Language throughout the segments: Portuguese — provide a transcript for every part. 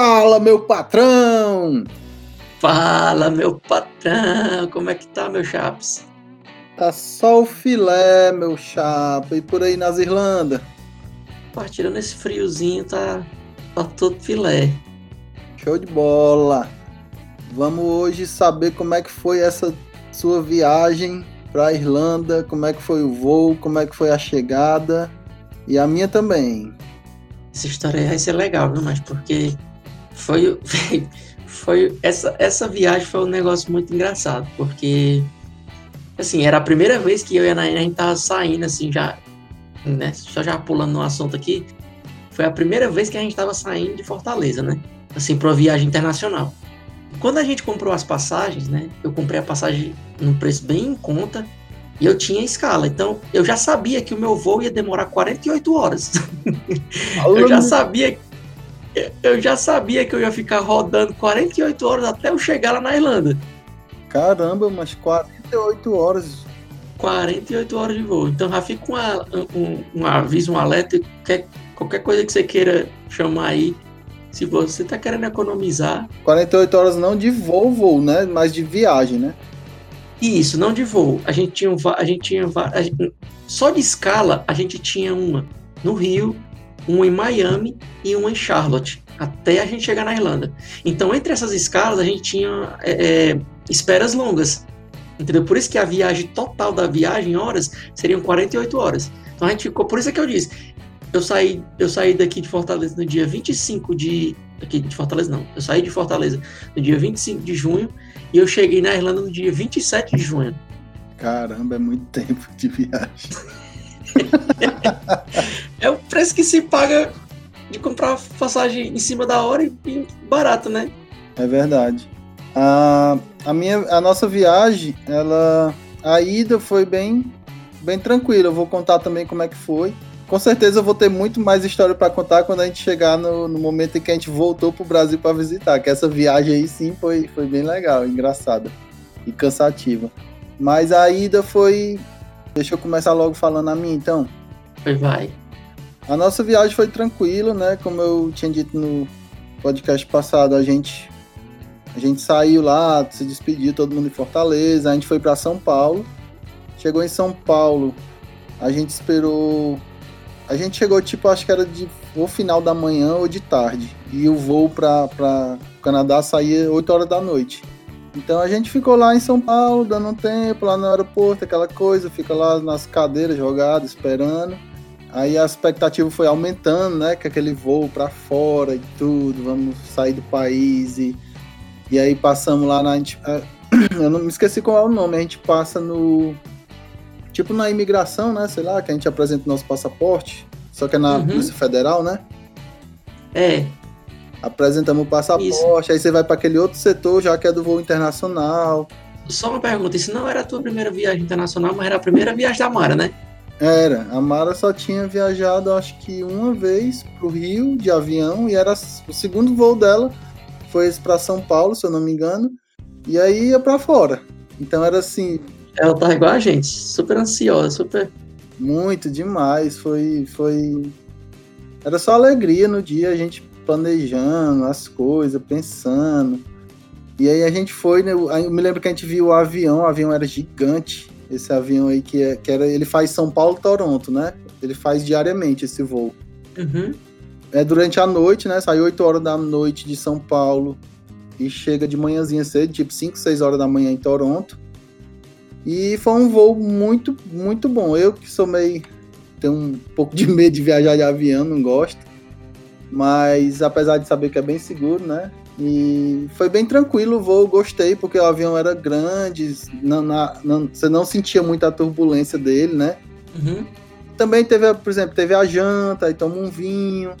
Fala, meu patrão! Fala, meu patrão! Como é que tá, meu chaps? Tá só o filé, meu chapa. E por aí nas Irlanda? Partilhando esse friozinho, tá, tá todo filé. Show de bola! Vamos hoje saber como é que foi essa sua viagem para Irlanda, como é que foi o voo, como é que foi a chegada e a minha também. Essa história vai ser legal, viu? Mas porque foi, foi essa, essa viagem foi um negócio muito engraçado, porque assim, era a primeira vez que eu e a Naina a gente tava saindo assim já, né? Só já pulando no assunto aqui, foi a primeira vez que a gente tava saindo de Fortaleza, né? Assim, para uma viagem internacional. Quando a gente comprou as passagens, né? Eu comprei a passagem num preço bem em conta e eu tinha escala. Então, eu já sabia que o meu voo ia demorar 48 horas. eu já sabia eu já sabia que eu ia ficar rodando 48 horas até eu chegar lá na Irlanda. Caramba, mas 48 horas. 48 horas de voo. Então já fica um, um, um aviso, um alerta, qualquer, qualquer coisa que você queira chamar aí. Se você tá querendo economizar. 48 horas não de voo, voo, né? Mas de viagem, né? Isso, não de voo. A gente tinha, a gente tinha a gente, só de escala a gente tinha uma no Rio, uma em Miami e uma em Charlotte, até a gente chegar na Irlanda. Então, entre essas escalas, a gente tinha é, é, esperas longas. Entendeu? Por isso que a viagem total da viagem, horas, seriam 48 horas. Então a gente ficou. Por isso é que eu disse. Eu saí, eu saí daqui de Fortaleza no dia 25 de. Aqui de Fortaleza não. Eu saí de Fortaleza no dia 25 de junho e eu cheguei na Irlanda no dia 27 de junho. Caramba, é muito tempo de viagem. é o preço que se paga de comprar passagem em cima da hora e barato, né? É verdade. A, a, minha, a nossa viagem, ela. A ida foi bem, bem tranquila. Eu vou contar também como é que foi. Com certeza eu vou ter muito mais história para contar quando a gente chegar no, no, momento em que a gente voltou pro Brasil para visitar. Que essa viagem aí sim foi, foi bem legal, engraçada e cansativa. Mas a ida foi. Deixa eu começar logo falando a mim então. Foi, vai. A nossa viagem foi tranquila, né? Como eu tinha dito no podcast passado, a gente a gente saiu lá, se despediu todo mundo em Fortaleza, a gente foi para São Paulo. Chegou em São Paulo, a gente esperou a gente chegou, tipo, acho que era de ou final da manhã ou de tarde. E o voo para Canadá saía 8 horas da noite. Então a gente ficou lá em São Paulo, dando um tempo, lá no aeroporto, aquela coisa, fica lá nas cadeiras jogadas, esperando. Aí a expectativa foi aumentando, né? Que aquele voo para fora e tudo, vamos sair do país. E, e aí passamos lá na. Eu não me esqueci qual é o nome, a gente passa no tipo na imigração, né? Sei lá, que a gente apresenta o nosso passaporte, só que é na uhum. Polícia Federal, né? É. Apresentamos o passaporte, Isso. aí você vai para aquele outro setor já que é do voo internacional. Só uma pergunta, isso não era a tua primeira viagem internacional, mas era a primeira viagem da Mara, né? Era, a Mara só tinha viajado acho que uma vez pro Rio de avião e era o segundo voo dela foi para São Paulo, se eu não me engano, e aí ia para fora. Então era assim, ela tá igual a gente, super ansiosa, super. Muito demais. Foi. foi... Era só alegria no dia, a gente planejando as coisas, pensando. E aí a gente foi, né? Eu me lembro que a gente viu o avião, o avião era gigante. Esse avião aí que, é, que era. Ele faz São Paulo-Toronto, né? Ele faz diariamente esse voo. Uhum. É durante a noite, né? Sai 8 horas da noite de São Paulo e chega de manhãzinha cedo, tipo 5, 6 horas da manhã em Toronto. E foi um voo muito, muito bom. Eu que sou meio. tenho um pouco de medo de viajar de avião, não gosto. Mas apesar de saber que é bem seguro, né? E foi bem tranquilo o voo, gostei, porque o avião era grande, não, não, você não sentia muita turbulência dele, né? Uhum. Também teve, por exemplo, teve a janta, aí toma um vinho,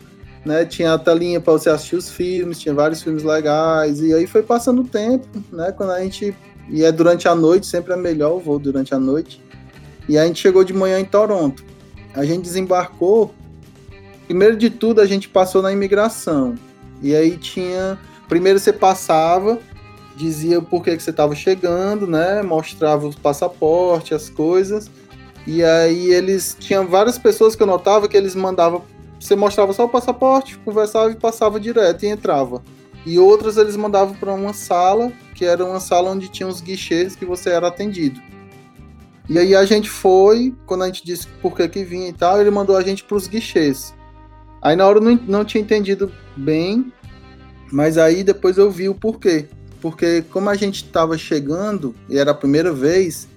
né? Tinha a telinha para você assistir os filmes, tinha vários filmes legais, e aí foi passando o tempo, né? Quando a gente e é durante a noite, sempre é melhor o voo durante a noite. E a gente chegou de manhã em Toronto. A gente desembarcou. Primeiro de tudo, a gente passou na imigração. E aí tinha. Primeiro você passava, dizia por que, que você estava chegando, né? Mostrava o passaporte, as coisas. E aí eles. Tinham várias pessoas que eu notava que eles mandavam você mostrava só o passaporte, conversava e passava direto e entrava. E outras eles mandavam para uma sala, que era uma sala onde tinha os guichês que você era atendido. E aí a gente foi, quando a gente disse por que que vinha e tal, ele mandou a gente para os guichês. Aí na hora eu não, não tinha entendido bem, mas aí depois eu vi o porquê. Porque como a gente estava chegando, e era a primeira vez,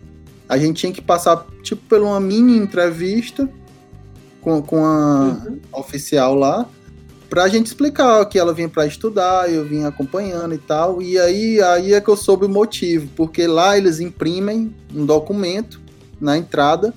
a gente tinha que passar tipo por uma mini entrevista com, com a uhum. oficial lá, pra gente explicar que ela vinha para estudar, eu vinha acompanhando e tal. E aí, aí é que eu soube o motivo, porque lá eles imprimem um documento na entrada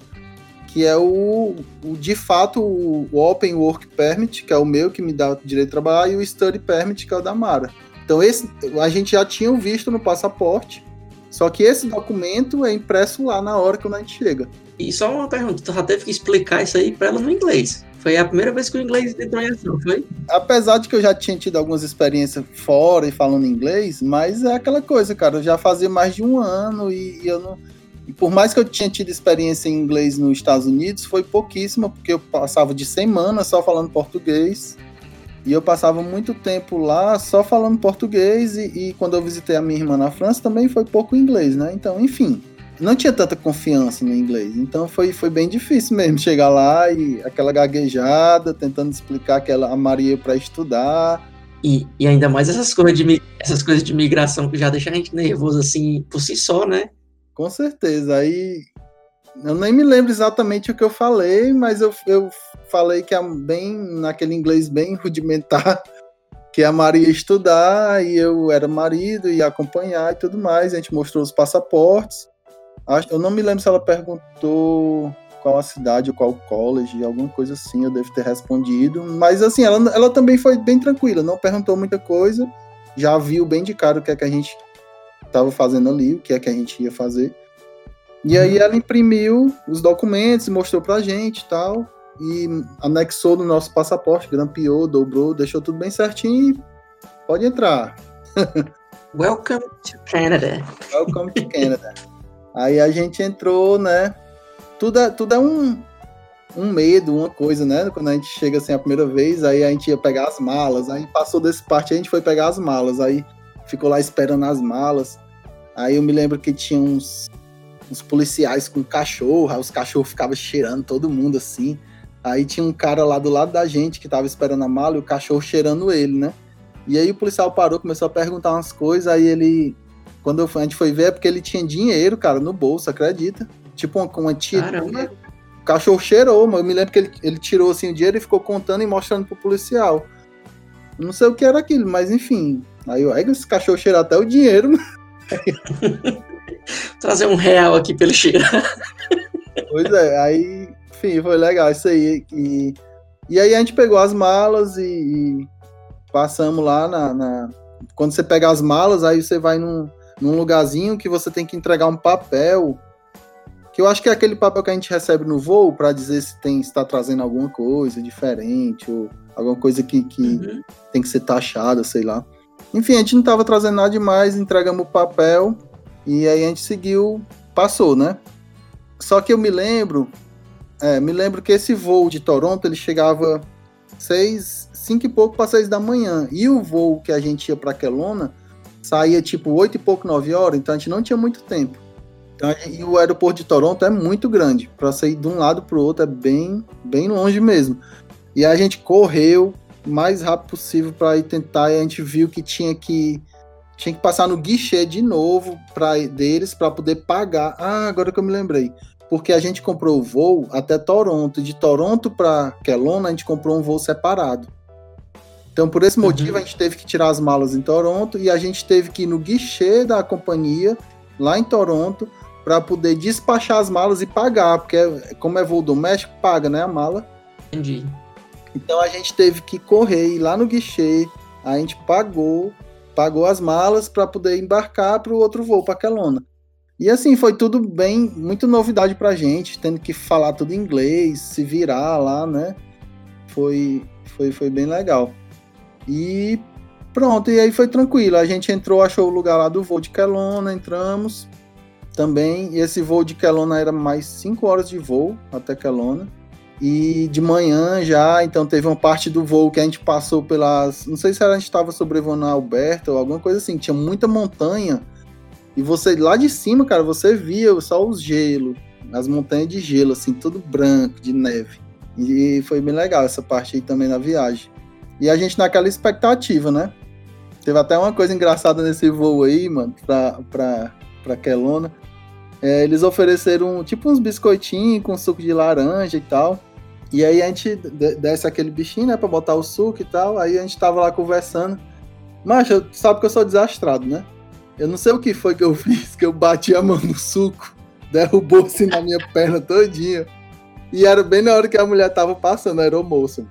que é o, o de fato o, Open Work Permit, que é o meu que me dá o direito de trabalhar, e o Study Permit, que é o da Mara. Então esse a gente já tinha visto no passaporte, só que esse documento é impresso lá na hora que a gente chega. E só uma pergunta, tu já teve que explicar isso aí para ela no inglês. Foi a primeira vez que o inglês entrou em ação, foi? Apesar de que eu já tinha tido algumas experiências fora e falando inglês, mas é aquela coisa, cara, eu já fazia mais de um ano e, e eu não. E por mais que eu tinha tido experiência em inglês nos Estados Unidos, foi pouquíssima, porque eu passava de semana só falando português. E eu passava muito tempo lá só falando português, e, e, quando eu visitei a minha irmã na França também foi pouco inglês, né? Então, enfim, não tinha tanta confiança no inglês. Então foi, foi bem difícil mesmo chegar lá e aquela gaguejada, tentando explicar que ela, a Maria para estudar. E, e ainda mais essas coisas, de, essas coisas de migração que já deixam a gente nervoso assim por si só, né? Com certeza. Aí eu nem me lembro exatamente o que eu falei, mas eu, eu falei que é bem naquele inglês bem rudimentar, que a Maria ia estudar e eu era marido, ia acompanhar e tudo mais. A gente mostrou os passaportes. Eu não me lembro se ela perguntou qual a cidade ou qual college, alguma coisa assim, eu devo ter respondido. Mas assim, ela, ela também foi bem tranquila, não perguntou muita coisa, já viu bem de cara o que é que a gente estava fazendo ali, o que é que a gente ia fazer. E aí ela imprimiu os documentos, mostrou pra gente e tal, e anexou no nosso passaporte, grampeou, dobrou, deixou tudo bem certinho e pode entrar. Welcome to Canada. Welcome to Canada. aí a gente entrou, né? Tudo é, tudo é um, um medo, uma coisa, né? Quando a gente chega assim a primeira vez, aí a gente ia pegar as malas, aí passou desse parte, a gente foi pegar as malas, aí ficou lá esperando as malas. Aí eu me lembro que tinha uns uns policiais com cachorro, aí os cachorros ficavam cheirando todo mundo assim. Aí tinha um cara lá do lado da gente que tava esperando a mala e o cachorro cheirando ele, né? E aí o policial parou, começou a perguntar umas coisas, aí ele. Quando a gente foi ver, é porque ele tinha dinheiro, cara, no bolso, acredita? Tipo uma, uma tia. Caramba. O cachorro cheirou, mas eu me lembro que ele, ele tirou assim o dinheiro e ficou contando e mostrando pro policial. Não sei o que era aquilo, mas enfim. Aí eu, esse cachorro cheirou até o dinheiro, mano. Trazer um real aqui pra ele cheirar. Pois é, aí, enfim, foi legal isso aí. E, e aí a gente pegou as malas e, e passamos lá na, na, Quando você pega as malas, aí você vai num, num lugarzinho que você tem que entregar um papel. Que eu acho que é aquele papel que a gente recebe no voo para dizer se tem está trazendo alguma coisa diferente ou alguma coisa que, que uhum. tem que ser taxada, sei lá. Enfim, a gente não estava trazendo nada demais, entregamos o papel e aí a gente seguiu, passou, né? Só que eu me lembro, é, me lembro que esse voo de Toronto ele chegava seis, cinco e pouco para seis da manhã e o voo que a gente ia para Kelowna saía tipo oito e pouco, nove horas, então a gente não tinha muito tempo. Então, e o aeroporto de Toronto é muito grande para sair de um lado para o outro é bem, bem longe mesmo. E a gente correu mais rápido possível para ir tentar e a gente viu que tinha que tinha que passar no guichê de novo para deles para poder pagar. Ah, agora que eu me lembrei. Porque a gente comprou o voo até Toronto. De Toronto para Kelowna, a gente comprou um voo separado. Então, por esse motivo, uhum. a gente teve que tirar as malas em Toronto e a gente teve que ir no guichê da companhia, lá em Toronto, para poder despachar as malas e pagar. Porque, como é voo doméstico, paga, né? A mala. Entendi. Então, a gente teve que correr ir lá no guichê. A gente pagou pagou as malas para poder embarcar para o outro voo, para Kelowna. E assim, foi tudo bem, muito novidade pra gente, tendo que falar tudo em inglês, se virar lá, né? Foi, foi, foi bem legal. E pronto, e aí foi tranquilo. A gente entrou, achou o lugar lá do voo de Kelowna, entramos também. E esse voo de Kelowna era mais 5 horas de voo até Kelowna. E de manhã já, então teve uma parte do voo que a gente passou pelas. Não sei se a gente estava sobrevoando a Alberta ou alguma coisa assim, tinha muita montanha. E você lá de cima, cara, você via só os gelo, as montanhas de gelo, assim, tudo branco, de neve. E foi bem legal essa parte aí também na viagem. E a gente naquela expectativa, né? Teve até uma coisa engraçada nesse voo aí, mano, pra, pra, pra Kelowna. É, eles ofereceram tipo uns biscoitinhos com suco de laranja e tal. E aí a gente desce aquele bichinho, né, pra botar o suco e tal. Aí a gente tava lá conversando. Mas sabe que eu sou desastrado, né? Eu não sei o que foi que eu fiz, que eu bati a mão no suco, derrubou assim na minha perna todinha. E era bem na hora que a mulher tava passando, era o moço.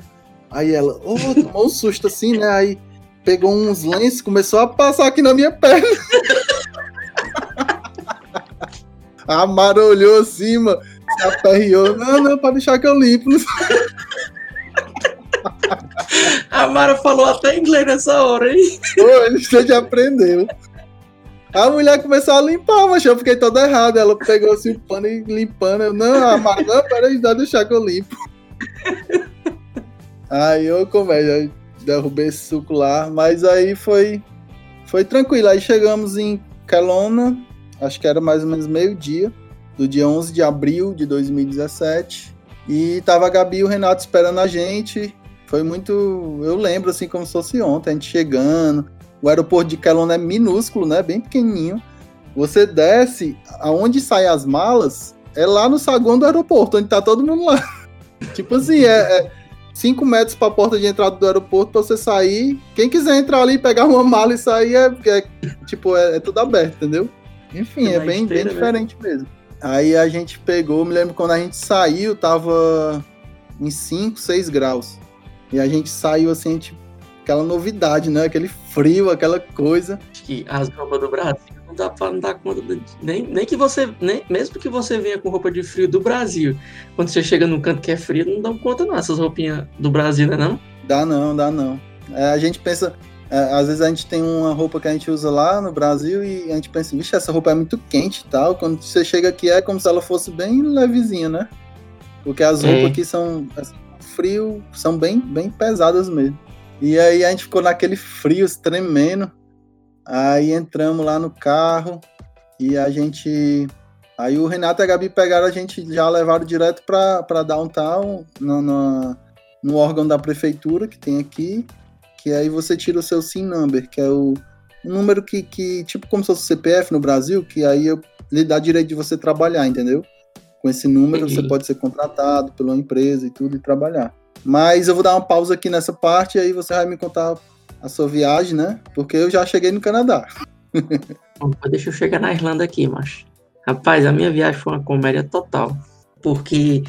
Aí ela, oh, tomou um susto assim, né? Aí pegou uns lenços, começou a passar aqui na minha perna. A Mara olhou assim, mano, se aperreou. Não, não, pode deixar que eu limpo. A Mara falou até inglês nessa hora, hein? Pô, ele já aprendeu. A mulher começou a limpar, mas eu fiquei todo errado. Ela pegou assim o pano e limpando. Eu, não, a Mara, não, peraí, dá deixar que eu limpo. Aí eu comédia, derrubei esse suco lá, mas aí foi, foi tranquilo. Aí chegamos em Kelowna, acho que era mais ou menos meio-dia, do dia 11 de abril de 2017. E tava a Gabi e o Renato esperando a gente. Foi muito. Eu lembro assim como se fosse ontem, a gente chegando. O aeroporto de Kelowna é minúsculo, né? Bem pequenininho. Você desce, aonde saem as malas, é lá no saguão do aeroporto, onde tá todo mundo lá. tipo assim, é, é 5 metros para a porta de entrada do aeroporto para você sair. Quem quiser entrar ali, pegar uma mala e sair, é, é tipo, é, é, tudo aberto, entendeu? Enfim, é, é bem, bem diferente mesmo. Aí a gente pegou, me lembro quando a gente saiu, tava em 5, 6 graus. E a gente saiu assim, gente, aquela novidade, né? Aquele frio, aquela coisa. Acho que as roupas do Brasil não dá pra não dar conta. De, nem, nem que você. Nem, mesmo que você venha com roupa de frio do Brasil, quando você chega num canto que é frio, não dão conta, não, essas roupinhas do Brasil, né? Não? Dá não, dá não. É, a gente pensa. É, às vezes a gente tem uma roupa que a gente usa lá no Brasil e a gente pensa, vixe, essa roupa é muito quente e tal. Quando você chega aqui é como se ela fosse bem levezinha, né? Porque as roupas aqui são assim, frio, são bem, bem pesadas mesmo. E aí a gente ficou naquele frio tremendo. Aí entramos lá no carro e a gente. Aí o Renato e a Gabi pegaram a gente, já levaram direto para downtown, no, no, no órgão da prefeitura que tem aqui, que aí você tira o seu SIM number, que é o número que, que tipo como se fosse CPF no Brasil, que aí eu, lhe dá direito de você trabalhar, entendeu? Com esse número você pode ser contratado pela empresa e tudo e trabalhar. Mas eu vou dar uma pausa aqui nessa parte e aí você vai me contar a sua viagem, né? Porque eu já cheguei no Canadá. deixa eu chegar na Irlanda aqui, macho. Rapaz, a minha viagem foi uma comédia total. Porque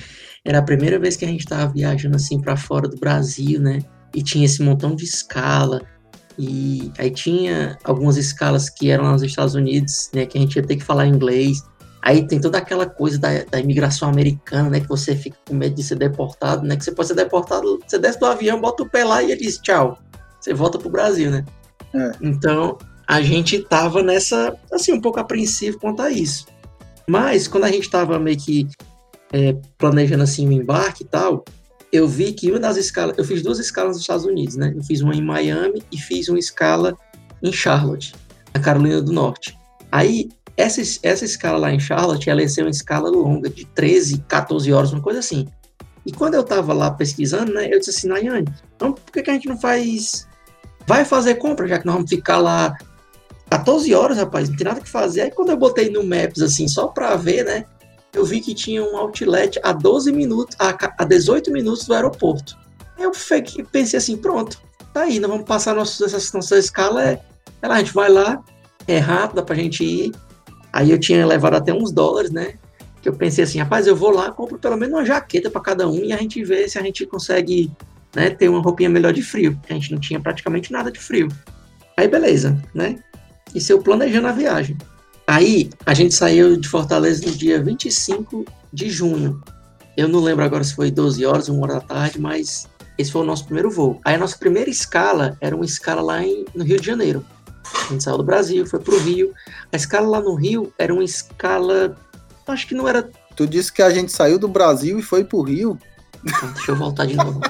era a primeira vez que a gente estava viajando assim para fora do Brasil, né? E tinha esse montão de escala. E aí tinha algumas escalas que eram nos Estados Unidos, né? Que a gente ia ter que falar inglês. Aí tem toda aquela coisa da, da, imigração americana, né? Que você fica com medo de ser deportado, né? Que você pode ser deportado, você desce do avião, bota o pé lá e ele diz tchau você volta pro Brasil, né? É. Então, a gente tava nessa, assim, um pouco apreensivo quanto a isso. Mas, quando a gente tava meio que é, planejando, assim, o embarque e tal, eu vi que uma das escalas, eu fiz duas escalas nos Estados Unidos, né? Eu fiz uma em Miami e fiz uma escala em Charlotte, na Carolina do Norte. Aí, essa, essa escala lá em Charlotte, ela ia ser uma escala longa, de 13, 14 horas, uma coisa assim. E quando eu tava lá pesquisando, né, eu disse assim, Nayane, então por que, que a gente não faz vai fazer compra, já que nós vamos ficar lá 14 horas, rapaz, não tem nada que fazer. Aí quando eu botei no Maps, assim, só pra ver, né, eu vi que tinha um outlet a 12 minutos, a, a 18 minutos do aeroporto. Eu pensei assim, pronto, tá aí, nós vamos passar nossa, essa nossa escala, é, é lá, a gente vai lá, é rápido, dá pra gente ir. Aí eu tinha levado até uns dólares, né, que eu pensei assim, rapaz, eu vou lá, compro pelo menos uma jaqueta para cada um e a gente vê se a gente consegue né, ter uma roupinha melhor de frio, porque a gente não tinha praticamente nada de frio. Aí beleza, né? Isso eu planejando a viagem. Aí a gente saiu de Fortaleza no dia 25 de junho. Eu não lembro agora se foi 12 horas, 1 hora da tarde, mas esse foi o nosso primeiro voo. Aí a nossa primeira escala era uma escala lá em, no Rio de Janeiro. A gente saiu do Brasil, foi pro Rio. A escala lá no Rio era uma escala. Acho que não era. Tu disse que a gente saiu do Brasil e foi pro Rio? Então, deixa eu voltar de novo.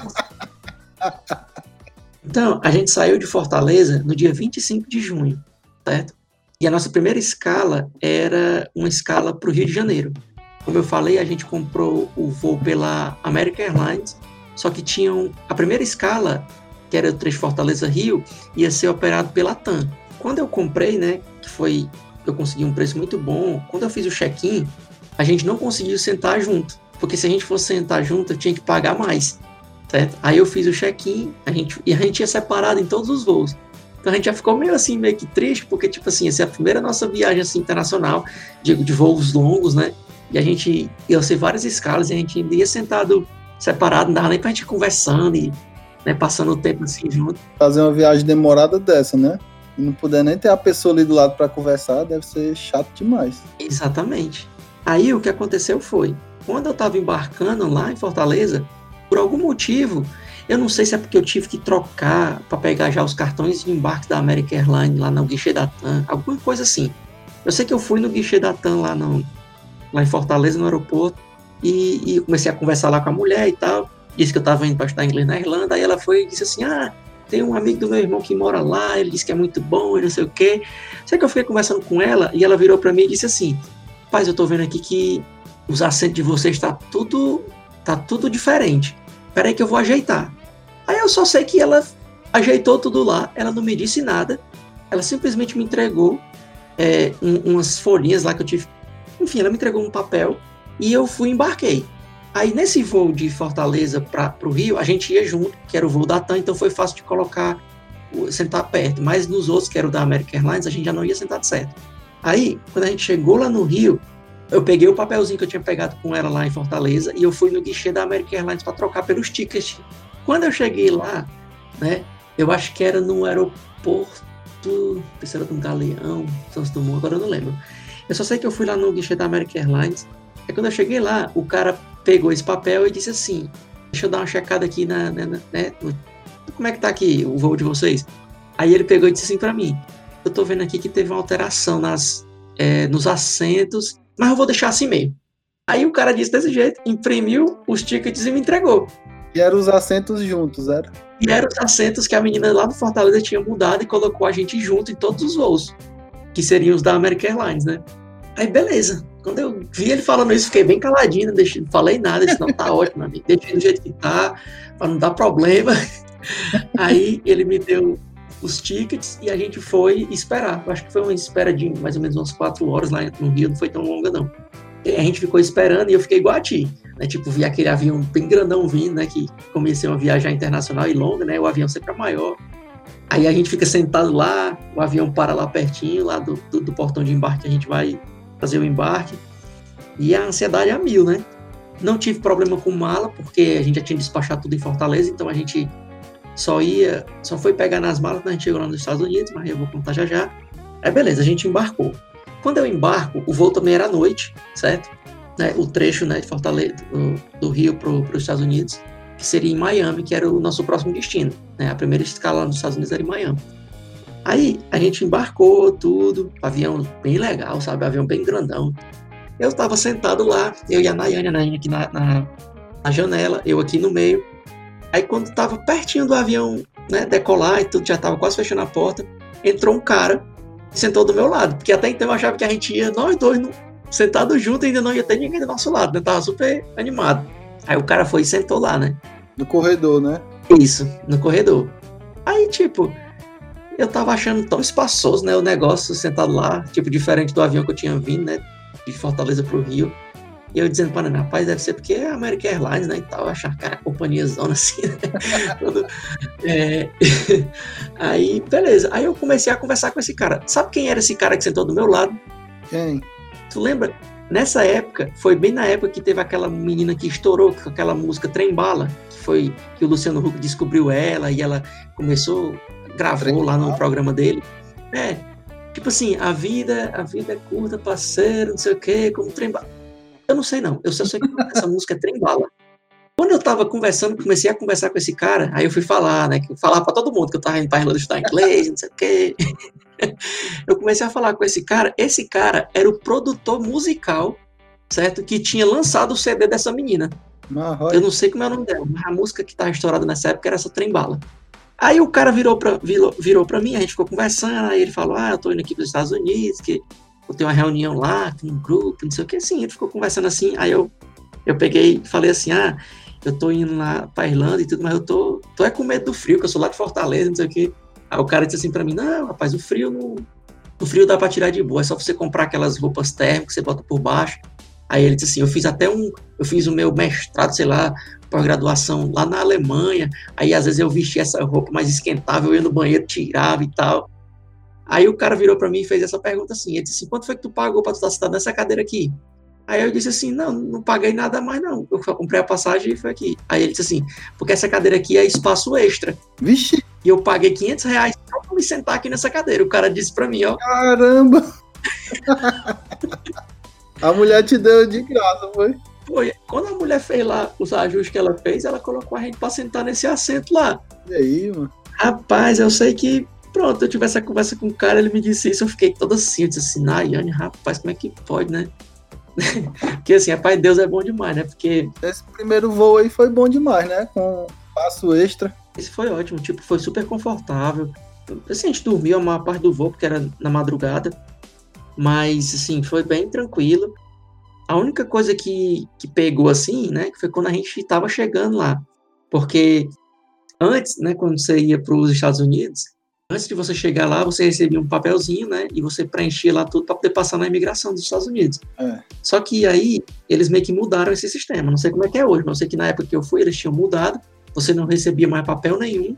Então, a gente saiu de Fortaleza no dia 25 de junho, certo? E a nossa primeira escala era uma escala para o Rio de Janeiro. Como eu falei, a gente comprou o voo pela American Airlines, só que tinham a primeira escala, que era o trecho Fortaleza Rio, ia ser operado pela TAM. Quando eu comprei, né, que foi eu consegui um preço muito bom. Quando eu fiz o check-in, a gente não conseguiu sentar junto, porque se a gente fosse sentar junto, eu tinha que pagar mais, certo? Aí eu fiz o check-in, a gente e a gente ia separado em todos os voos. Então a gente já ficou meio assim, meio que triste, porque, tipo assim, essa é a primeira nossa viagem assim, internacional, digo, de voos longos, né? E a gente ia ser várias escalas e a gente ia sentado separado, não dava nem pra gente ir conversando e né, passando o tempo assim junto. Fazer uma viagem demorada dessa, né? E não puder nem ter a pessoa ali do lado para conversar, deve ser chato demais. Exatamente. Aí o que aconteceu foi, quando eu estava embarcando lá em Fortaleza, por algum motivo, eu não sei se é porque eu tive que trocar para pegar já os cartões de embarque da American Airlines lá no guichê da TAM, alguma coisa assim. Eu sei que eu fui no guichê da TAM lá, no, lá em Fortaleza, no aeroporto, e, e comecei a conversar lá com a mulher e tal. Disse que eu estava indo para estudar inglês na Irlanda, aí ela foi e disse assim: Ah, tem um amigo do meu irmão que mora lá, ele disse que é muito bom e não sei o quê. Sei que eu fiquei conversando com ela e ela virou para mim e disse assim: Paz, eu tô vendo aqui que os acentos de vocês tá tudo, tá tudo diferente peraí que eu vou ajeitar. Aí eu só sei que ela ajeitou tudo lá, ela não me disse nada, ela simplesmente me entregou é, um, umas folhinhas lá que eu tive. Enfim, ela me entregou um papel e eu fui embarquei. Aí nesse voo de Fortaleza para o Rio, a gente ia junto, que era o voo da TAM, então foi fácil de colocar, sentar perto. Mas nos outros, que era o da American Airlines, a gente já não ia sentar certo. Aí, quando a gente chegou lá no Rio, eu peguei o papelzinho que eu tinha pegado com ela lá em Fortaleza e eu fui no guichê da American Airlines para trocar pelos tickets. Quando eu cheguei lá, né, eu acho que era no aeroporto, terceira do Galeão, Santos Dumont, agora eu não lembro. Eu só sei que eu fui lá no guichê da American Airlines. E quando eu cheguei lá, o cara pegou esse papel e disse assim: Deixa eu dar uma checada aqui na, na, na né, no, como é que tá aqui o voo de vocês? Aí ele pegou e disse assim para mim: Eu tô vendo aqui que teve uma alteração nas, é, nos assentos mas eu vou deixar assim mesmo. Aí o cara disse desse jeito, imprimiu os tickets e me entregou. E eram os assentos juntos, era? E eram os assentos que a menina lá do Fortaleza tinha mudado e colocou a gente junto em todos os voos, que seriam os da American Airlines, né? Aí beleza. Quando eu vi ele falando isso, fiquei bem caladinho, não, deixei, não falei nada, disse, não, tá ótimo, amigo, deixei do jeito que tá, para não dar problema. Aí ele me deu os tickets e a gente foi esperar. Eu acho que foi uma espera de mais ou menos umas quatro horas lá no Rio, não foi tão longa não. E a gente ficou esperando e eu fiquei igual a ti, né? Tipo, vi aquele avião bem grandão vindo, né? Que comecei uma viagem internacional e longa, né? O avião sempre é maior. Aí a gente fica sentado lá, o avião para lá pertinho, lá do, do, do portão de embarque, a gente vai fazer o embarque. E a ansiedade é a mil, né? Não tive problema com mala, porque a gente já tinha despachado tudo em Fortaleza, então a gente só ia, só foi pegar nas malas quando a gente chegou lá nos Estados Unidos, mas eu vou contar já já. Aí beleza, a gente embarcou. Quando eu embarco, o voo também era à noite, certo? Né, o trecho né, de Fortaleza, do, do Rio para os Estados Unidos, que seria em Miami, que era o nosso próximo destino. Né? A primeira escala nos Estados Unidos era em Miami. Aí a gente embarcou tudo, avião bem legal, sabe? Avião bem grandão. Eu estava sentado lá, eu e a Nayane, a Nayane aqui na, na, na janela, eu aqui no meio. Aí quando tava pertinho do avião, né, decolar e tudo, já tava quase fechando a porta, entrou um cara e sentou do meu lado. Porque até então eu achava que a gente ia, nós dois, no, sentados juntos, ainda não ia ter ninguém do nosso lado, né? Tava super animado. Aí o cara foi e sentou lá, né? No corredor, né? Isso, no corredor. Aí, tipo, eu tava achando tão espaçoso, né? O negócio sentado lá, tipo, diferente do avião que eu tinha vindo, né? De Fortaleza pro Rio. E eu dizendo para ele, rapaz, deve ser porque é American Airlines, né, e tal, achar cara, companhia zona assim, né? é... Aí, beleza. Aí eu comecei a conversar com esse cara. Sabe quem era esse cara que sentou do meu lado? Quem? Tu lembra? Nessa época, foi bem na época que teve aquela menina que estourou com aquela música Trem Bala, que foi que o Luciano Huck descobriu ela e ela começou, gravou lá no programa dele. É, tipo assim, a vida, a vida é curta, parceiro, não sei o quê, como trem bala. Eu não sei não, eu só sei que essa música é trem bala. Quando eu tava conversando, comecei a conversar com esse cara, aí eu fui falar, né, falar para todo mundo que eu tava indo pra Irlanda estudar inglês, não sei o quê. Eu comecei a falar com esse cara, esse cara era o produtor musical, certo, que tinha lançado o CD dessa menina. Eu não sei como é o nome dela, mas a música que tava estourada nessa época era essa Trembala. Aí o cara virou pra, virou, virou pra mim, a gente ficou conversando, aí ele falou, ah, eu tô indo aqui pros Estados Unidos, que tenho uma reunião lá, com um grupo, não sei o que, assim, ele ficou conversando assim, aí eu, eu peguei e falei assim, ah, eu tô indo lá pra Irlanda e tudo, mas eu tô, tô é com medo do frio, que eu sou lá de Fortaleza, não sei o que. Aí o cara disse assim pra mim, não, rapaz, o frio não, o frio dá pra tirar de boa, é só você comprar aquelas roupas térmicas que você bota por baixo. Aí ele disse assim, eu fiz até um, eu fiz o meu mestrado, sei lá, pós-graduação lá na Alemanha, aí às vezes eu vestia essa roupa mais esquentável, eu ia no banheiro, tirava e tal. Aí o cara virou para mim e fez essa pergunta assim, ele disse assim, quanto foi que tu pagou para tu estar sentado nessa cadeira aqui? Aí eu disse assim, não, não paguei nada mais não, eu só comprei a passagem e foi aqui. Aí ele disse assim, porque essa cadeira aqui é espaço extra. Vixe! E eu paguei 500 reais só pra me sentar aqui nessa cadeira. O cara disse pra mim, ó. Caramba! a mulher te deu de graça, foi? Foi. Quando a mulher fez lá os ajustes que ela fez, ela colocou a gente pra sentar nesse assento lá. E aí, mano? Rapaz, eu sei que pronto, eu tive essa conversa com o cara, ele me disse isso, eu fiquei toda assim, eu disse assim, Nayane, rapaz, como é que pode, né? Porque assim, rapaz, Deus é bom demais, né? Porque. Esse primeiro voo aí foi bom demais, né? Com passo extra. Esse foi ótimo, tipo, foi super confortável. Assim, a gente dormiu a maior parte do voo, porque era na madrugada. Mas, assim, foi bem tranquilo. A única coisa que, que pegou, assim, né, foi quando a gente estava chegando lá. Porque antes, né, quando você ia para os Estados Unidos, antes de você chegar lá, você recebia um papelzinho, né? E você preenchia lá tudo para poder passar na imigração dos Estados Unidos. É. Só que aí eles meio que mudaram esse sistema. Não sei como é que é hoje, mas eu sei que na época que eu fui eles tinham mudado. Você não recebia mais papel nenhum.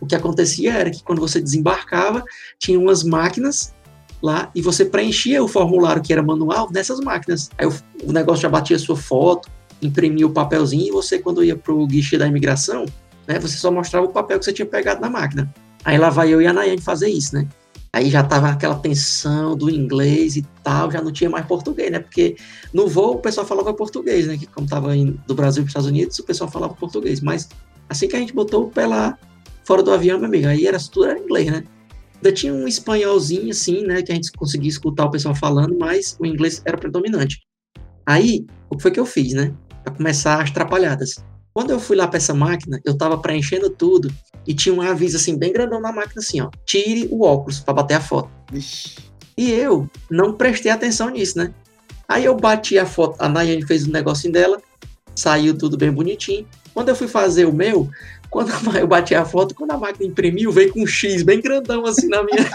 O que acontecia era que quando você desembarcava, tinha umas máquinas lá e você preenchia o formulário que era manual nessas máquinas. Aí o, o negócio já batia sua foto, imprimia o papelzinho e você, quando ia para o guichê da imigração, né, você só mostrava o papel que você tinha pegado na máquina. Aí lá vai eu e a Nayane fazer isso, né? Aí já tava aquela tensão do inglês e tal, já não tinha mais português, né? Porque no voo o pessoal falava português, né? Que como tava indo do Brasil para os Estados Unidos, o pessoal falava português. Mas assim que a gente botou o pé lá fora do avião, meu amigo, aí era tudo era inglês, né? Ainda tinha um espanholzinho assim, né? Que a gente conseguia escutar o pessoal falando, mas o inglês era predominante. Aí, o que foi que eu fiz, né? Para começar as trapalhadas. Quando eu fui lá para essa máquina, eu tava preenchendo tudo e tinha um aviso assim, bem grandão na máquina, assim, ó. Tire o óculos para bater a foto. Ixi. E eu não prestei atenção nisso, né? Aí eu bati a foto, a Nayane fez um negocinho dela, saiu tudo bem bonitinho. Quando eu fui fazer o meu, quando eu bati a foto, quando a máquina imprimiu, veio com um X bem grandão assim na minha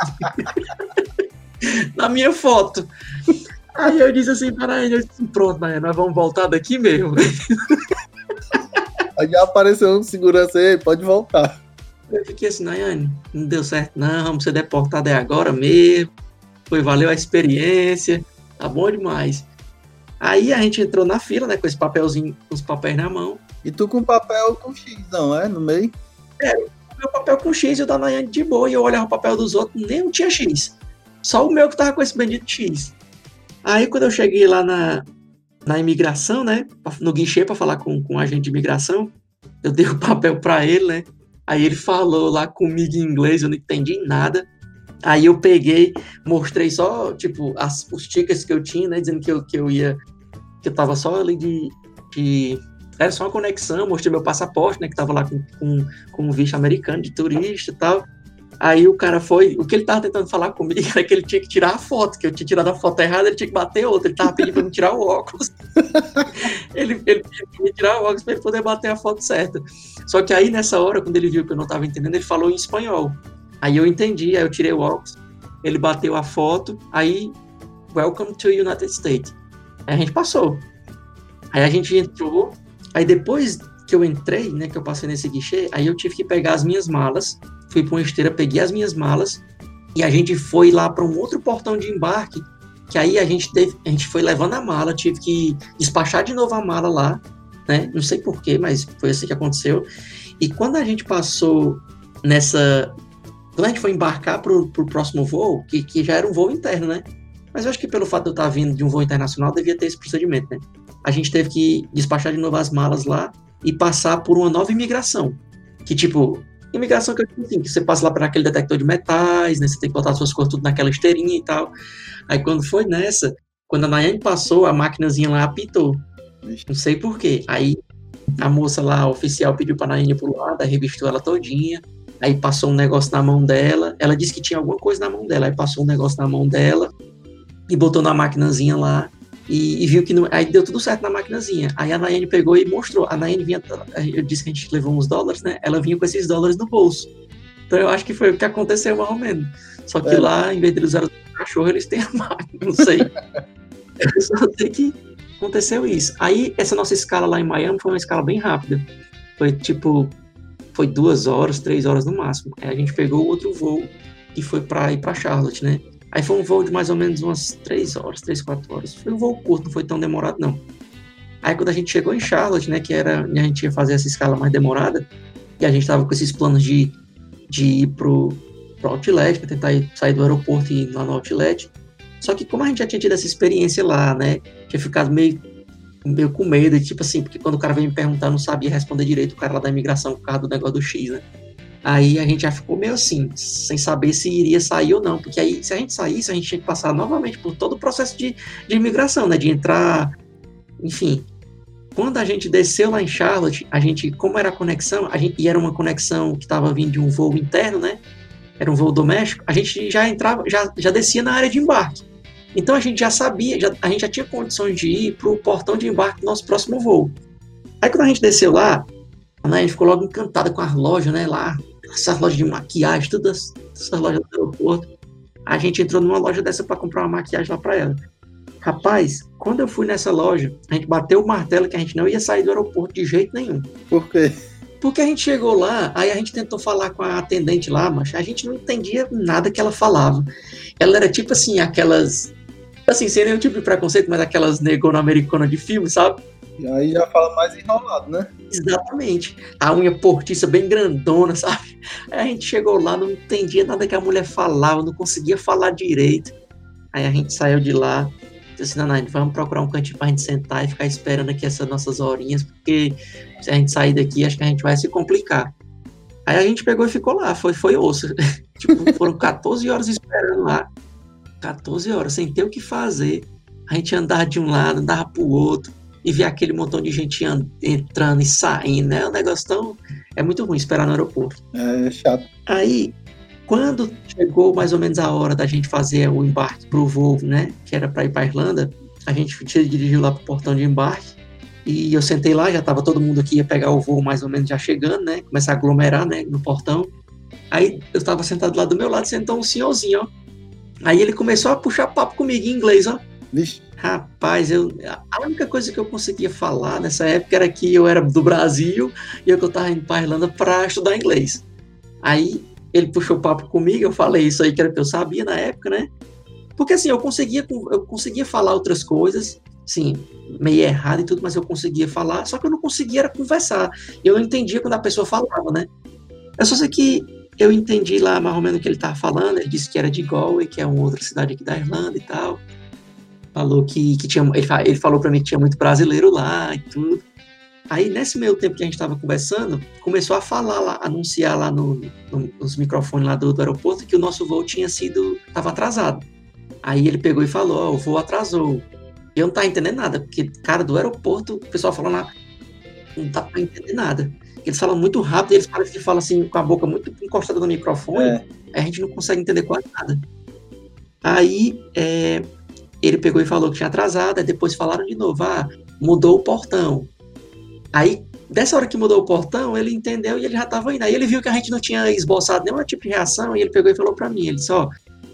na minha foto. Aí eu disse assim, para eu disse, pronto, Nayane, nós vamos voltar daqui mesmo. Aí já apareceu um segurança aí, pode voltar. Eu fiquei assim, Nayane, não deu certo não, vamos ser deportado é agora mesmo. Foi, valeu a experiência, tá bom demais. Aí a gente entrou na fila, né, com esse papelzinho, com os papéis na mão. E tu com papel com X, não é? No meio? É, meu papel com X e o da Nayane de boa, e eu olhava o papel dos outros, nem tinha X. Só o meu que tava com esse bendito X. Aí quando eu cheguei lá na, na imigração, né, no guichê para falar com, com o agente de imigração, eu dei o papel para ele, né, Aí ele falou lá comigo em inglês, eu não entendi nada. Aí eu peguei, mostrei só, tipo, as, os tickets que eu tinha, né? Dizendo que eu, que eu ia. Que eu tava só ali de. de era só uma conexão, mostrei meu passaporte, né? Que tava lá com, com, com um visto americano de turista e tal. Aí o cara foi, o que ele tava tentando falar comigo era que ele tinha que tirar a foto, que eu tinha tirado a foto errada, ele tinha que bater outra, ele tava pedindo pra me tirar o óculos. ele, ele que tirar o óculos pra ele poder bater a foto certa. Só que aí nessa hora, quando ele viu que eu não tava entendendo, ele falou em espanhol. Aí eu entendi, aí eu tirei o óculos, ele bateu a foto, aí, welcome to United States. Aí a gente passou. Aí a gente entrou, aí depois que eu entrei, né, que eu passei nesse guichê, aí eu tive que pegar as minhas malas, fui para uma esteira, peguei as minhas malas e a gente foi lá para um outro portão de embarque, que aí a gente teve, a gente foi levando a mala, tive que despachar de novo a mala lá, né? Não sei porquê, mas foi assim que aconteceu. E quando a gente passou nessa. Quando a gente foi embarcar para o próximo voo, que, que já era um voo interno, né? Mas eu acho que pelo fato de eu estar vindo de um voo internacional, devia ter esse procedimento, né? A gente teve que despachar de novo as malas lá e passar por uma nova imigração. Que, tipo, imigração que eu digo assim, que você passa lá para aquele detector de metais, né? Você tem que botar suas coisas tudo naquela esteirinha e tal. Aí quando foi nessa, quando a Nayane passou, a maquinazinha lá apitou. Não sei porquê. Aí A moça lá, a oficial, pediu pra Naine pro lado, aí revistou ela todinha. Aí passou um negócio na mão dela. Ela disse que tinha alguma coisa na mão dela. Aí passou um negócio na mão dela e botou na maquinazinha lá. E, e viu que não, aí deu tudo certo na maquinazinha. Aí a Nayane pegou e mostrou. A Nayane vinha, eu disse que a gente levou uns dólares, né? Ela vinha com esses dólares no bolso. Então eu acho que foi o que aconteceu mais ou menos. Só que é. lá, em vez de eles usarem o cachorro, eles têm a máquina, não sei. eu só sei que aconteceu isso. Aí essa nossa escala lá em Miami foi uma escala bem rápida. Foi tipo, foi duas horas, três horas no máximo. Aí a gente pegou outro voo e foi para ir para Charlotte, né? Aí foi um voo de mais ou menos umas três horas, três, quatro horas. Foi um voo curto, não foi tão demorado, não. Aí quando a gente chegou em Charlotte, né, que era, a gente ia fazer essa escala mais demorada, e a gente tava com esses planos de, de ir pro, pro outlet, para tentar ir, sair do aeroporto e ir lá no outlet. Só que como a gente já tinha tido essa experiência lá, né, tinha ficado meio, meio com medo, tipo assim, porque quando o cara veio me perguntar, eu não sabia responder direito, o cara lá da imigração, por causa do negócio do X, né. Aí a gente já ficou meio assim, sem saber se iria sair ou não, porque aí se a gente saísse, a gente tinha que passar novamente por todo o processo de, de imigração, né? De entrar, enfim. Quando a gente desceu lá em Charlotte, a gente, como era a conexão, a gente, e era uma conexão que estava vindo de um voo interno, né? Era um voo doméstico, a gente já entrava, já, já descia na área de embarque. Então a gente já sabia, já, a gente já tinha condições de ir para o portão de embarque do nosso próximo voo. Aí quando a gente desceu lá, a gente ficou logo encantada com as lojas, né? Lá, essas lojas de maquiagem, todas essas lojas do aeroporto. A gente entrou numa loja dessa para comprar uma maquiagem lá para ela. Rapaz, quando eu fui nessa loja, a gente bateu o martelo que a gente não ia sair do aeroporto de jeito nenhum. Por quê? Porque a gente chegou lá, aí a gente tentou falar com a atendente lá, mas a gente não entendia nada que ela falava. Ela era tipo assim, aquelas. Assim, sem nenhum tipo de preconceito, mas aquelas negona americana de filme, sabe? Aí já fala mais enrolado, né? Exatamente. A unha portiça bem grandona, sabe? Aí a gente chegou lá, não entendia nada que a mulher falava, não conseguia falar direito. Aí a gente saiu de lá, disse assim, não, não, vamos procurar um cantinho pra gente sentar e ficar esperando aqui essas nossas horinhas, porque se a gente sair daqui, acho que a gente vai se complicar. Aí a gente pegou e ficou lá, foi, foi osso. tipo, foram 14 horas esperando lá. 14 horas, sem ter o que fazer. A gente andava de um lado, andava pro outro e ver aquele montão de gente entrando e saindo, né? O negócio tão. É muito ruim esperar no aeroporto. É, é chato. Aí, quando chegou mais ou menos a hora da gente fazer o embarque pro voo, né? Que era para ir para Irlanda, a gente dirigiu lá pro portão de embarque. E eu sentei lá, já tava todo mundo aqui, ia pegar o voo mais ou menos já chegando, né? Começar a aglomerar, né? No portão. Aí eu tava sentado lá do meu lado, sentou um senhorzinho, ó. Aí ele começou a puxar papo comigo em inglês, ó. Vixe. Rapaz, eu, a única coisa que eu conseguia falar nessa época era que eu era do Brasil e eu estava indo para a Irlanda para estudar inglês. Aí ele puxou papo comigo, eu falei isso aí que era que eu sabia na época, né? Porque assim, eu conseguia, eu conseguia falar outras coisas, sim, meio errado e tudo, mas eu conseguia falar, só que eu não conseguia era conversar. Eu não entendia quando a pessoa falava, né? Eu só sei que eu entendi lá mais ou menos o que ele estava falando, ele disse que era de Galway, que é uma outra cidade aqui da Irlanda e tal falou que, que tinha, ele, ele falou para mim que tinha muito brasileiro lá e tudo. Aí, nesse meio tempo que a gente estava conversando, começou a falar lá, anunciar lá no, no, nos microfones lá do, do, aeroporto que o nosso voo tinha sido, estava atrasado. Aí ele pegou e falou, oh, o voo atrasou. Eu não tava entendendo nada, porque, cara, do aeroporto, o pessoal falando lá, não dá para entender nada. Eles falam muito rápido, eles parecem que falam assim, com a boca muito encostada no microfone, é. a gente não consegue entender quase nada. Aí, é, ele pegou e falou que tinha atrasado, depois falaram de novo, ah, mudou o portão. Aí, dessa hora que mudou o portão, ele entendeu e ele já estava indo. Aí ele viu que a gente não tinha esboçado nenhum tipo de reação e ele pegou e falou para mim, ele disse, ó,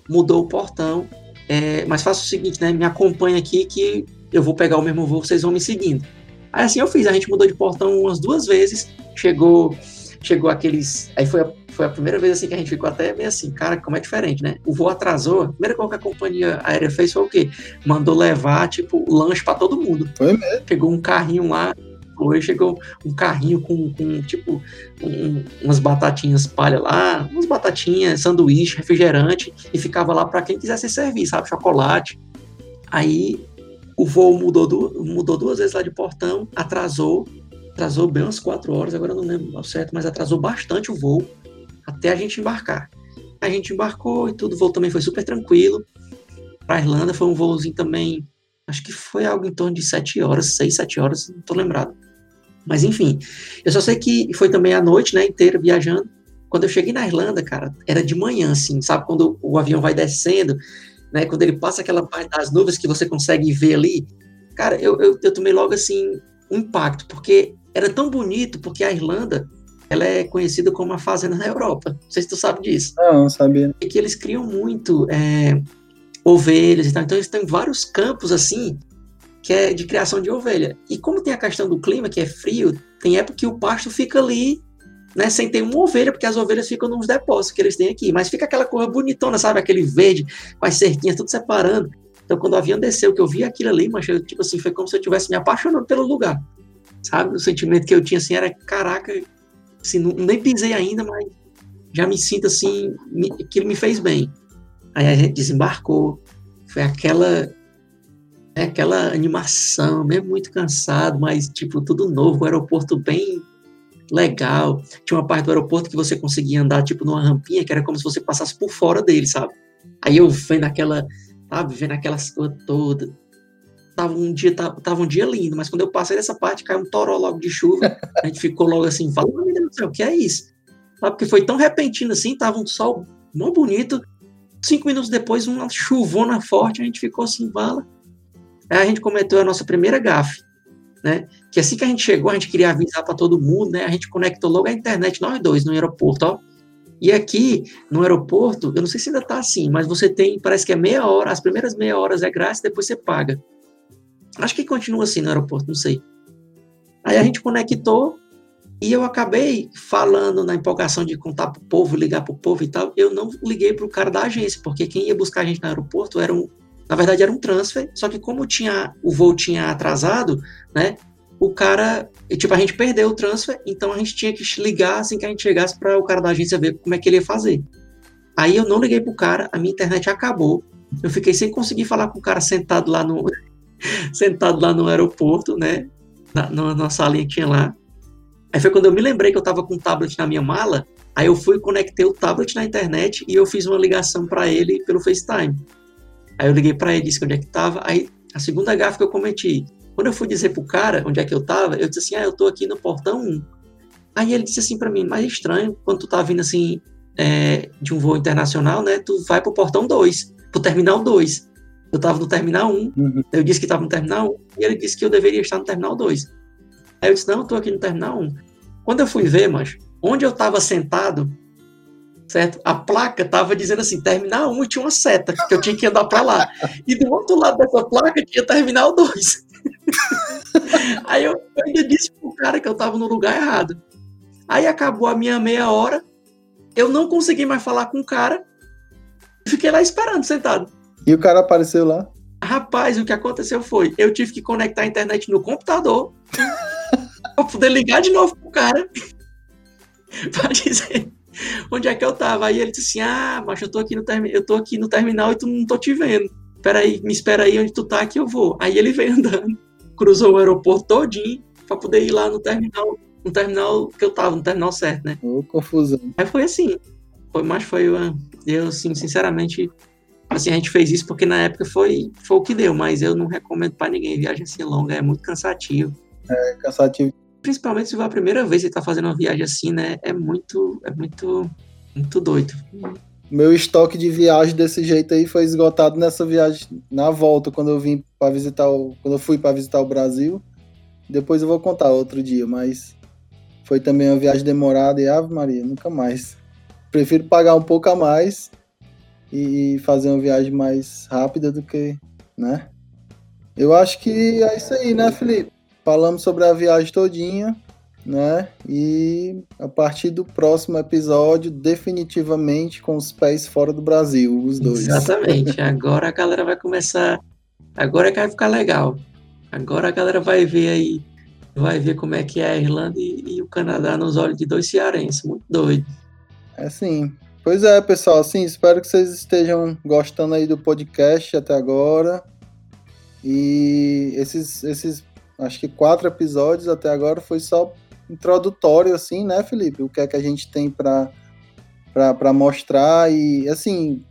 mudou o portão, é, mas faça o seguinte, né, me acompanha aqui que eu vou pegar o mesmo voo, vocês vão me seguindo. Aí assim eu fiz, a gente mudou de portão umas duas vezes, chegou chegou aqueles, aí foi foi a primeira vez assim que a gente ficou até meio assim, cara, como é diferente, né? O voo atrasou, a primeira coisa que a companhia aérea fez foi o quê? Mandou levar, tipo, lanche para todo mundo. Foi mesmo? Pegou um carrinho lá, foi, chegou um carrinho com, com tipo, um, umas batatinhas palha lá, umas batatinhas, sanduíche, refrigerante, e ficava lá para quem quisesse servir, sabe? Chocolate. Aí o voo mudou, du mudou duas vezes lá de portão, atrasou, atrasou bem umas quatro horas, agora eu não lembro ao certo, mas atrasou bastante o voo até a gente embarcar. A gente embarcou e tudo, o voo também foi super tranquilo. Para Irlanda foi um voozinho também, acho que foi algo em torno de sete horas, seis, sete horas, não tô lembrado. Mas enfim, eu só sei que foi também a noite, né, inteira viajando. Quando eu cheguei na Irlanda, cara, era de manhã, assim, sabe? Quando o avião vai descendo, né? Quando ele passa aquela parte das nuvens que você consegue ver ali. Cara, eu, eu, eu tomei logo, assim, um impacto, porque era tão bonito, porque a Irlanda, ela é conhecida como a fazenda na Europa. Não sei se tu sabe disso. Não, não sabia. E que eles criam muito é, ovelhas e tal. Então eles têm vários campos assim que é de criação de ovelha. E como tem a questão do clima, que é frio, tem época que o pasto fica ali, né, sem ter uma ovelha, porque as ovelhas ficam nos depósitos que eles têm aqui. Mas fica aquela cor bonitona, sabe? Aquele verde, com as cerquinhas tudo separando. Então, quando o avião desceu, que eu vi aquilo ali, mas eu, tipo assim, foi como se eu estivesse me apaixonando pelo lugar. Sabe? O sentimento que eu tinha, assim, era, caraca, assim, não, nem pisei ainda, mas já me sinto, assim, me, aquilo me fez bem. Aí a gente desembarcou, foi aquela é aquela animação, mesmo muito cansado, mas tipo tudo novo, o aeroporto bem legal. Tinha uma parte do aeroporto que você conseguia andar tipo numa rampinha que era como se você passasse por fora dele, sabe? Aí eu vendo aquela, sabe, vendo aquelas coisas todas. Tava um dia tava, tava, um dia lindo, mas quando eu passei dessa parte caiu um toró logo de chuva. A gente ficou logo assim, falando, meu Deus do céu, o que é isso? Sabe? Porque foi tão repentino assim, tava um sol muito bonito. Cinco minutos depois, uma chuvona forte, a gente ficou assim, bala Aí a gente cometeu a nossa primeira gafe, né? Que assim que a gente chegou, a gente queria avisar para todo mundo, né? A gente conectou logo a internet, nós dois, no aeroporto, ó. E aqui, no aeroporto, eu não sei se ainda tá assim, mas você tem, parece que é meia hora, as primeiras meia horas é grátis, depois você paga. Acho que continua assim no aeroporto, não sei. Aí a gente conectou e eu acabei falando na empolgação de contar pro povo, ligar pro povo e tal. Eu não liguei pro cara da agência, porque quem ia buscar a gente no aeroporto era um, na verdade era um transfer, só que como tinha o voo tinha atrasado, né? O cara, tipo, a gente perdeu o transfer, então a gente tinha que ligar assim que a gente chegasse para o cara da agência ver como é que ele ia fazer. Aí eu não liguei pro cara, a minha internet acabou. Eu fiquei sem conseguir falar com o cara sentado lá no sentado lá no aeroporto, né? Na, na, na salinha que tinha lá. Aí foi quando eu me lembrei que eu tava com o tablet na minha mala, aí eu fui conectei o tablet na internet e eu fiz uma ligação para ele pelo FaceTime. Aí eu liguei para ele, disse onde é que tava. Aí a segunda gafa que eu cometi, quando eu fui dizer pro cara onde é que eu tava, eu disse assim: "Ah, eu tô aqui no portão 1". Aí ele disse assim para mim: "Mais estranho, quando tu tá vindo assim é, de um voo internacional, né, tu vai pro portão 2, pro terminal 2". Eu tava no terminal 1, uhum. eu disse que tava no terminal 1, e ele disse que eu deveria estar no terminal 2. Aí eu disse: "Não, eu tô aqui no terminal 1". Quando eu fui ver, mas onde eu tava sentado, certo? A placa tava dizendo assim, terminal 1 e tinha uma seta, que eu tinha que andar para lá. E do outro lado dessa placa tinha terminal 2. Aí eu ainda disse pro cara que eu tava no lugar errado. Aí acabou a minha meia hora, eu não consegui mais falar com o cara, fiquei lá esperando, sentado. E o cara apareceu lá? Rapaz, o que aconteceu foi, eu tive que conectar a internet no computador pra poder ligar de novo pro cara pra dizer onde é que eu tava? Aí ele disse assim: Ah, mas eu tô aqui no, termi eu tô aqui no terminal e tu não tô te vendo. Peraí, me espera aí onde tu tá que eu vou. Aí ele veio andando, cruzou o aeroporto todinho pra poder ir lá no terminal, no terminal que eu tava, no terminal certo, né? Ô, confusão. Aí foi assim. Foi, mas foi. Eu, assim, sinceramente, assim, a gente fez isso porque na época foi, foi o que deu, mas eu não recomendo para ninguém viagem assim longa, é muito cansativo. É, cansativo principalmente se for a primeira vez que você tá fazendo uma viagem assim, né? É muito, é muito, muito doido. Meu estoque de viagem desse jeito aí foi esgotado nessa viagem na volta quando eu vim para visitar o, quando eu fui para visitar o Brasil. Depois eu vou contar outro dia, mas foi também uma viagem demorada e Ave Maria, nunca mais. Prefiro pagar um pouco a mais e fazer uma viagem mais rápida do que, né? Eu acho que é isso aí, né, Felipe? Falamos sobre a viagem todinha, né? E a partir do próximo episódio, definitivamente com os pés fora do Brasil, os dois. Exatamente. Agora a galera vai começar. Agora é que vai ficar legal. Agora a galera vai ver aí, vai ver como é que é a Irlanda e, e o Canadá nos olhos de dois cearenses. Muito doido. É sim. Pois é, pessoal, assim, espero que vocês estejam gostando aí do podcast até agora. E esses, esses acho que quatro episódios até agora foi só introdutório, assim, né, Felipe? O que é que a gente tem para mostrar e, assim,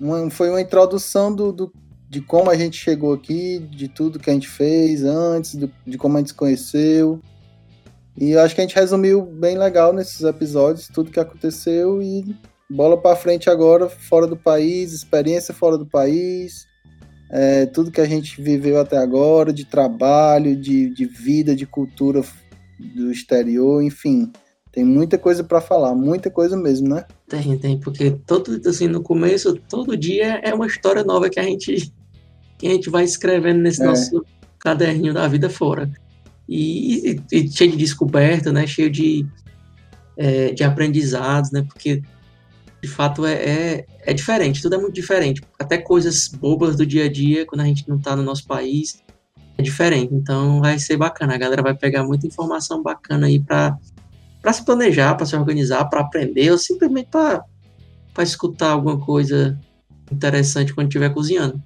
uma, foi uma introdução do, do, de como a gente chegou aqui, de tudo que a gente fez antes, do, de como a gente se conheceu. E acho que a gente resumiu bem legal nesses episódios tudo que aconteceu e bola para frente agora, fora do país, experiência fora do país, é, tudo que a gente viveu até agora, de trabalho, de, de vida, de cultura do exterior, enfim. Tem muita coisa para falar, muita coisa mesmo, né? Tem, tem, porque todo assim no começo, todo dia é uma história nova que a gente que a gente vai escrevendo nesse é. nosso caderninho da vida fora. E, e, e cheio de descoberta, né? Cheio de, é, de aprendizados, né? Porque de fato é, é, é, diferente, tudo é muito diferente. Até coisas bobas do dia a dia, quando a gente não está no nosso país, é diferente. Então vai ser bacana. A galera vai pegar muita informação bacana aí para para se planejar, para se organizar, para aprender, ou simplesmente para escutar alguma coisa interessante quando estiver cozinhando.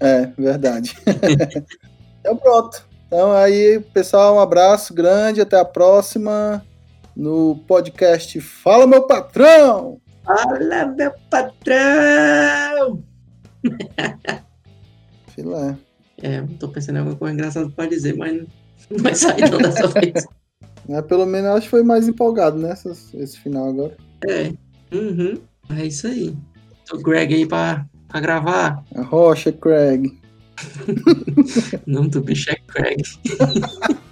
É, verdade. então pronto. Então aí, pessoal, um abraço grande, até a próxima no podcast Fala Meu Patrão! Fala, meu patrão! Filé. É, tô pensando em alguma coisa engraçada pra dizer, mas não vai sair não dessa vez. É, pelo menos acho que foi mais empolgado, né? Esse, esse final agora. É. Uhum. É isso aí. O Greg aí pra, pra gravar. A rocha, Craig. o nome do bicho é Craig.